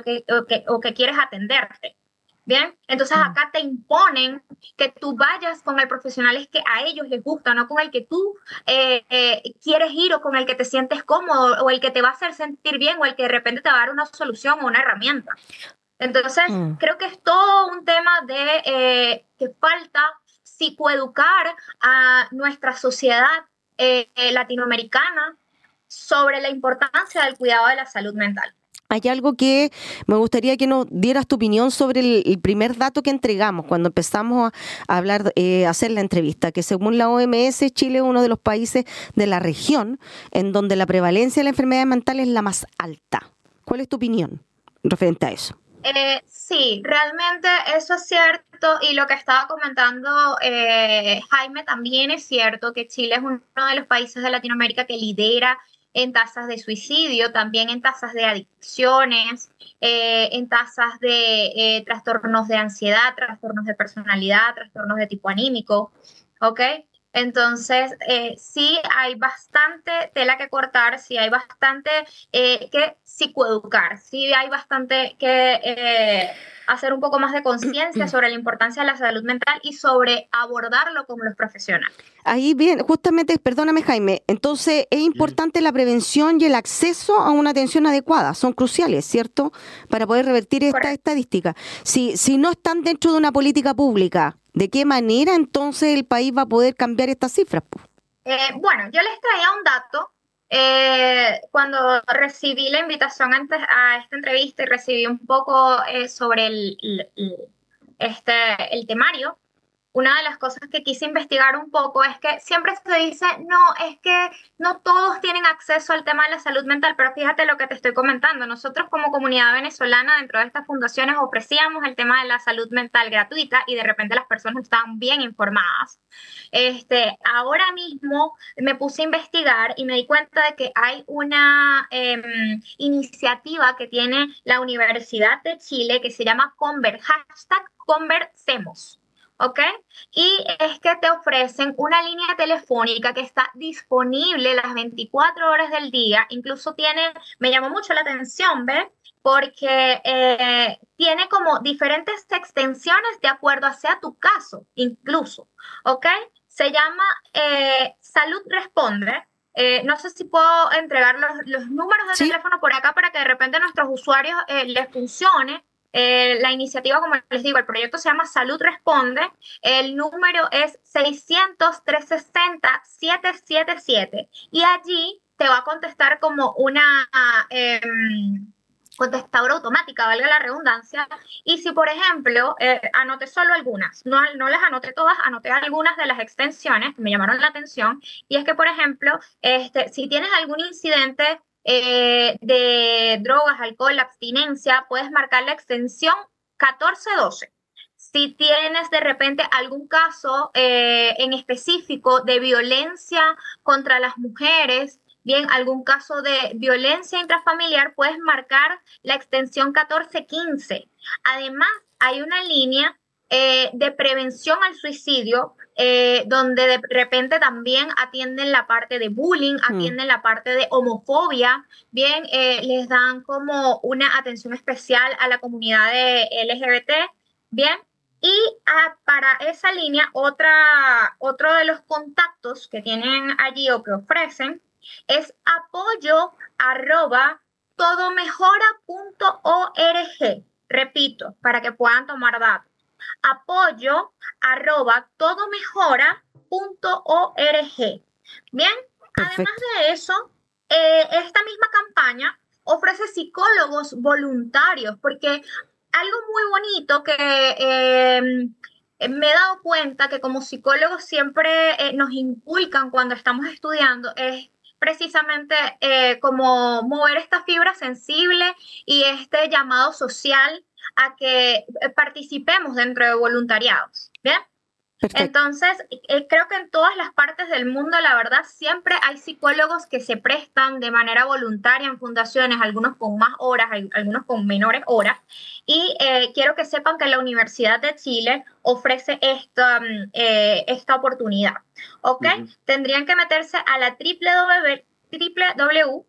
o que, quieres atenderte. Bien, entonces acá te imponen que tú vayas con el profesional que a ellos les gusta, no con el que tú eh, eh, quieres ir o con el que te sientes cómodo o el que te va a hacer sentir bien o el que de repente te va a dar una solución o una herramienta. Entonces, mm. creo que es todo un tema de eh, que falta psicoeducar a nuestra sociedad eh, latinoamericana sobre la importancia del cuidado de la salud mental. Hay algo que me gustaría que nos dieras tu opinión sobre el, primer dato que entregamos cuando empezamos a, hablar, eh, a hacer la entrevista, que según la OMS, Chile es uno de los países de la región en donde la prevalencia de la enfermedad mental es la más alta. ¿Cuál es tu opinión referente a eso? Eh, sí, realmente eso es cierto y lo que estaba comentando eh, Jaime también es cierto que Chile es uno de los países de Latinoamérica que lidera en tasas de suicidio, también en tasas de adicciones, eh, en tasas de trastornos de ansiedad, trastornos de personalidad, trastornos de tipo anímico, ¿ok? Entonces, eh, sí hay bastante tela que cortar, sí hay bastante eh, que psicoeducar, sí hay bastante que eh, hacer un poco más de conciencia sobre la importancia de la salud mental y sobre abordarlo como los profesionales. Ahí bien, justamente, perdóname Jaime, entonces es importante la prevención y el acceso a una atención adecuada, son cruciales, ¿cierto? Para poder revertir esta estadística. Si, si no están dentro de una política pública, ¿De qué manera entonces el país va a poder cambiar estas cifras? Eh, bueno, yo les traía un dato. Eh, cuando recibí la invitación antes a esta entrevista y recibí un poco eh, sobre el, este, el temario, una de las cosas que quise investigar un poco es que siempre se dice, no, es que no todos tienen acceso al tema de la salud mental, pero fíjate lo que te estoy comentando. Nosotros como comunidad venezolana dentro de estas fundaciones ofrecíamos el tema de la salud mental gratuita y de repente las personas estaban bien informadas. Este, ahora mismo me puse a investigar y me di cuenta de que hay una em, iniciativa que tiene la Universidad de Chile que se llama Conver, hashtag Conversemos. ¿Ok? Y es que te ofrecen una línea telefónica que está disponible las 24 horas del día, incluso tiene, me llamó mucho la atención, ¿ves? Porque eh, tiene como diferentes extensiones de acuerdo hacia tu caso, incluso, ¿ok? Se llama eh, Salud Responde. Eh, no sé si puedo entregar los, números de teléfono por acá para que de repente a nuestros usuarios les funcione. Eh, la iniciativa, como les digo, el proyecto se llama Salud Responde. El número es 600-360-777. Y allí te va a contestar como una em, contestadora automática, valga la redundancia. Y si, por ejemplo, eh, anoté solo algunas, no, no las anoté todas, anoté algunas de las extensiones que me llamaron la atención. Y es que, por ejemplo, este, si tienes algún incidente eh, de drogas, alcohol, abstinencia, puedes marcar la extensión 1412. Si tienes de repente algún caso eh, en específico de violencia contra las mujeres, bien, algún caso de violencia intrafamiliar, puedes marcar la extensión 1415. Además, hay una línea eh, de prevención al suicidio, eh, donde de repente también atienden la parte de bullying, hmm. atienden la parte de homofobia, bien, eh, les dan como una atención especial a la comunidad de LGBT, bien. Y para esa línea, otra, otro de los contactos que tienen allí o que ofrecen es apoyo arroba todomejora.org. Repito, para que puedan tomar datos apoyo arroba todomejora.org. Bien, además de eso, eh, esta misma campaña ofrece psicólogos voluntarios, porque algo muy bonito que em, me he dado cuenta que como psicólogos siempre eh, nos inculcan cuando estamos estudiando es precisamente eh, como mover esta fibra sensible y este llamado social a que eh, participemos dentro de voluntariados. ¿Bien? Entonces, eh, creo que en todas las partes del mundo, la verdad, siempre hay psicólogos que se prestan de manera voluntaria en fundaciones, algunos con más horas, algunos con menores horas. Y eh, quiero que sepan que la Universidad de Chile ofrece esta, mm, esta oportunidad. ¿Ok? Tendrían que meterse a la www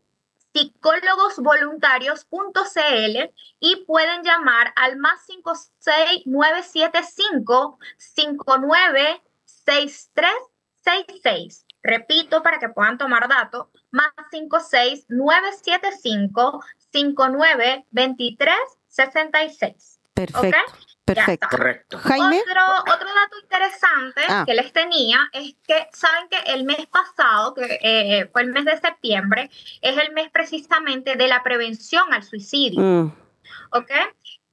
psicólogosvoluntarios.cl y pueden llamar al más 56975 596366. Repito para que puedan tomar datos, más 56975 592366. Perfecto. Perfecto. Correcto. Jaime. Otro, otro dato interesante ah. que les tenía es que saben que el mes pasado, que eh, fue el mes de septiembre, es el mes precisamente de la prevención al suicidio. Mm. ¿Ok?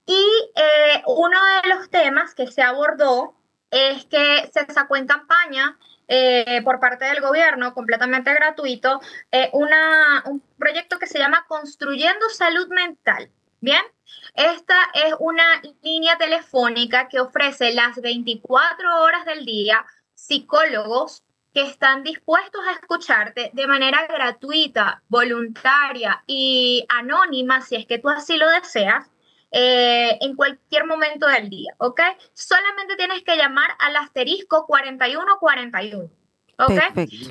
Y eh, uno de los temas que se abordó es que se sacó en campaña eh, por parte del gobierno, completamente gratuito, una, un proyecto que se llama Construyendo Salud Mental. Bien, esta es una línea telefónica que ofrece las 24 horas del día psicólogos que están dispuestos a escucharte de manera gratuita, voluntaria y anónima, si es que tú así lo deseas, eh, en cualquier momento del día, ¿ok? Solamente tienes que llamar al asterisco 4141. ¿Ok?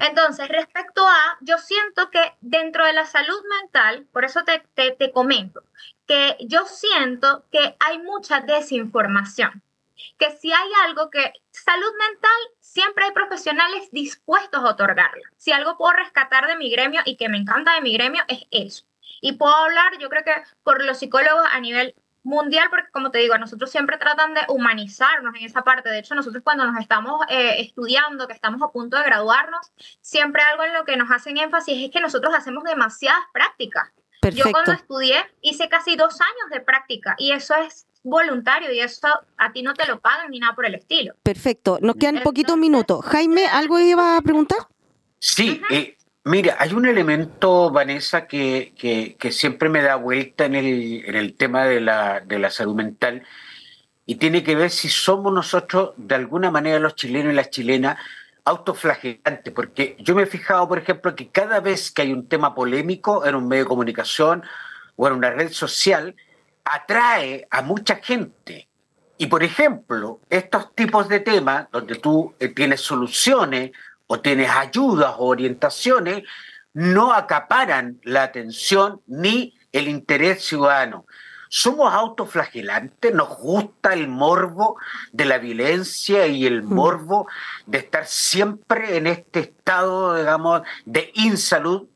Entonces, respecto a, yo siento que dentro de la salud mental, por eso te, te, comento, que yo siento que hay mucha desinformación. Que si hay algo que salud mental, siempre hay profesionales dispuestos a otorgarla. Si algo puedo rescatar de mi gremio y que me encanta de mi gremio es eso. Y puedo hablar, yo creo que por los psicólogos a nivel mundial, porque como te digo, nosotros siempre tratan de humanizarnos en esa parte. De hecho, nosotros cuando nos estamos eh, estudiando, que estamos a punto de graduarnos, siempre algo en lo que nos hacen énfasis es que nosotros hacemos demasiadas prácticas. Yo cuando estudié hice casi dos años de práctica y eso es voluntario y eso a ti no te lo pagan ni nada por el estilo. Perfecto, nos quedan poquitos minutos. Jaime, ¿algo iba a preguntar? Sí, Mira, hay un elemento, Vanessa, que, que, siempre me da vuelta en el, en el tema de la, de la salud mental y tiene que ver si somos nosotros, de alguna manera, los chilenos y las chilenas, autoflagelantes, porque yo me he fijado, por ejemplo, que cada vez que hay un tema polémico en un medio de comunicación o en una red social, atrae a mucha gente. Y, por ejemplo, estos tipos de temas, donde tú eh, tienes soluciones o tienes ayudas o orientaciones, no acaparan la atención ni el interés ciudadano. Somos autoflagelantes, nos gusta el morbo de la violencia y el mm. morbo de estar siempre en este estado, digamos, de insalud.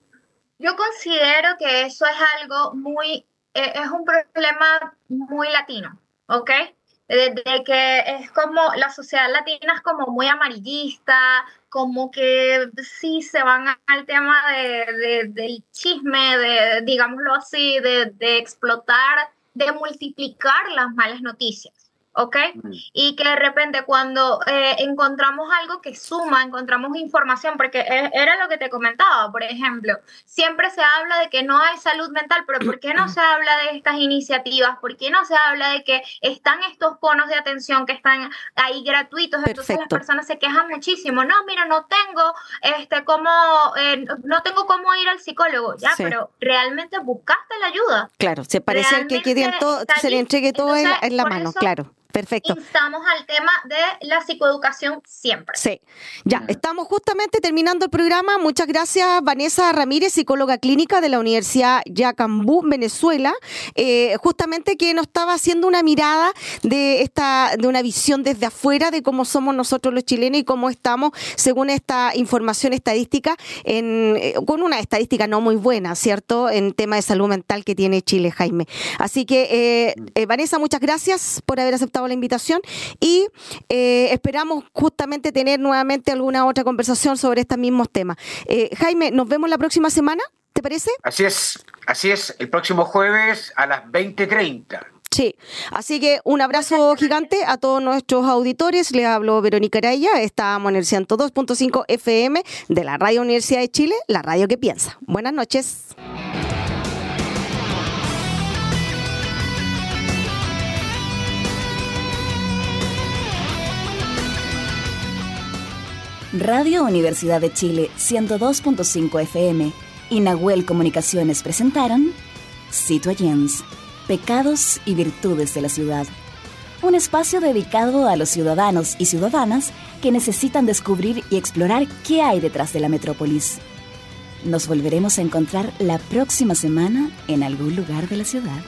Yo considero que eso es algo muy, eh, es un problema muy latino, ¿ok? de, que es como la sociedad latina es como muy amarillista, como que sí se van al tema de, del chisme, de, digámoslo así, de, de explotar, de multiplicar las malas noticias. ¿Ok? Mm. Y que de repente cuando eh, encontramos algo que suma, encontramos información, porque e, era lo que te comentaba, por ejemplo, siempre se habla de que no hay salud mental, pero ¿por qué no se habla de estas iniciativas? ¿Por qué no se habla de que están estos bonos de atención que están ahí gratuitos? Entonces las personas se quejan muchísimo, no, mira, no tengo, este, cómo, eh, no tengo cómo ir al psicólogo, ya, pero realmente buscaste la ayuda. Claro, se parece que todo, se le entregue todo en, la mano, claro. Perfecto. Instamos al tema de la psicoeducación siempre. Sí. Ya, estamos justamente terminando el programa. Muchas gracias, Vanessa Ramírez, psicóloga clínica de la Universidad Yacambú, Venezuela. Eh, justamente que nos estaba haciendo una mirada de esta, de una visión desde afuera de cómo somos nosotros los chilenos y cómo estamos, según esta información estadística, en, eh, con una estadística no muy buena, ¿cierto? En tema de salud mental que tiene Chile, Jaime. Así que, eh, Vanessa, muchas gracias por haber aceptado la invitación y eh, esperamos justamente tener nuevamente alguna otra conversación sobre estos mismos temas. Eh, Jaime, nos vemos la próxima semana, ¿te parece? Así es, así es, el próximo jueves a las 20.30. Sí, así que un abrazo gigante a todos nuestros auditores. Le hablo Verónica Araya, estamos en el 102.5 FM de la Radio Universidad de Chile, la radio que piensa. Buenas noches. Radio Universidad de Chile 102.5 FM y Nahuel Comunicaciones presentaron Citoyens, Pecados y Virtudes de la Ciudad. Un espacio dedicado a los ciudadanos y ciudadanas que necesitan descubrir y explorar qué hay detrás de la metrópolis. Nos volveremos a encontrar la próxima semana en algún lugar de la ciudad.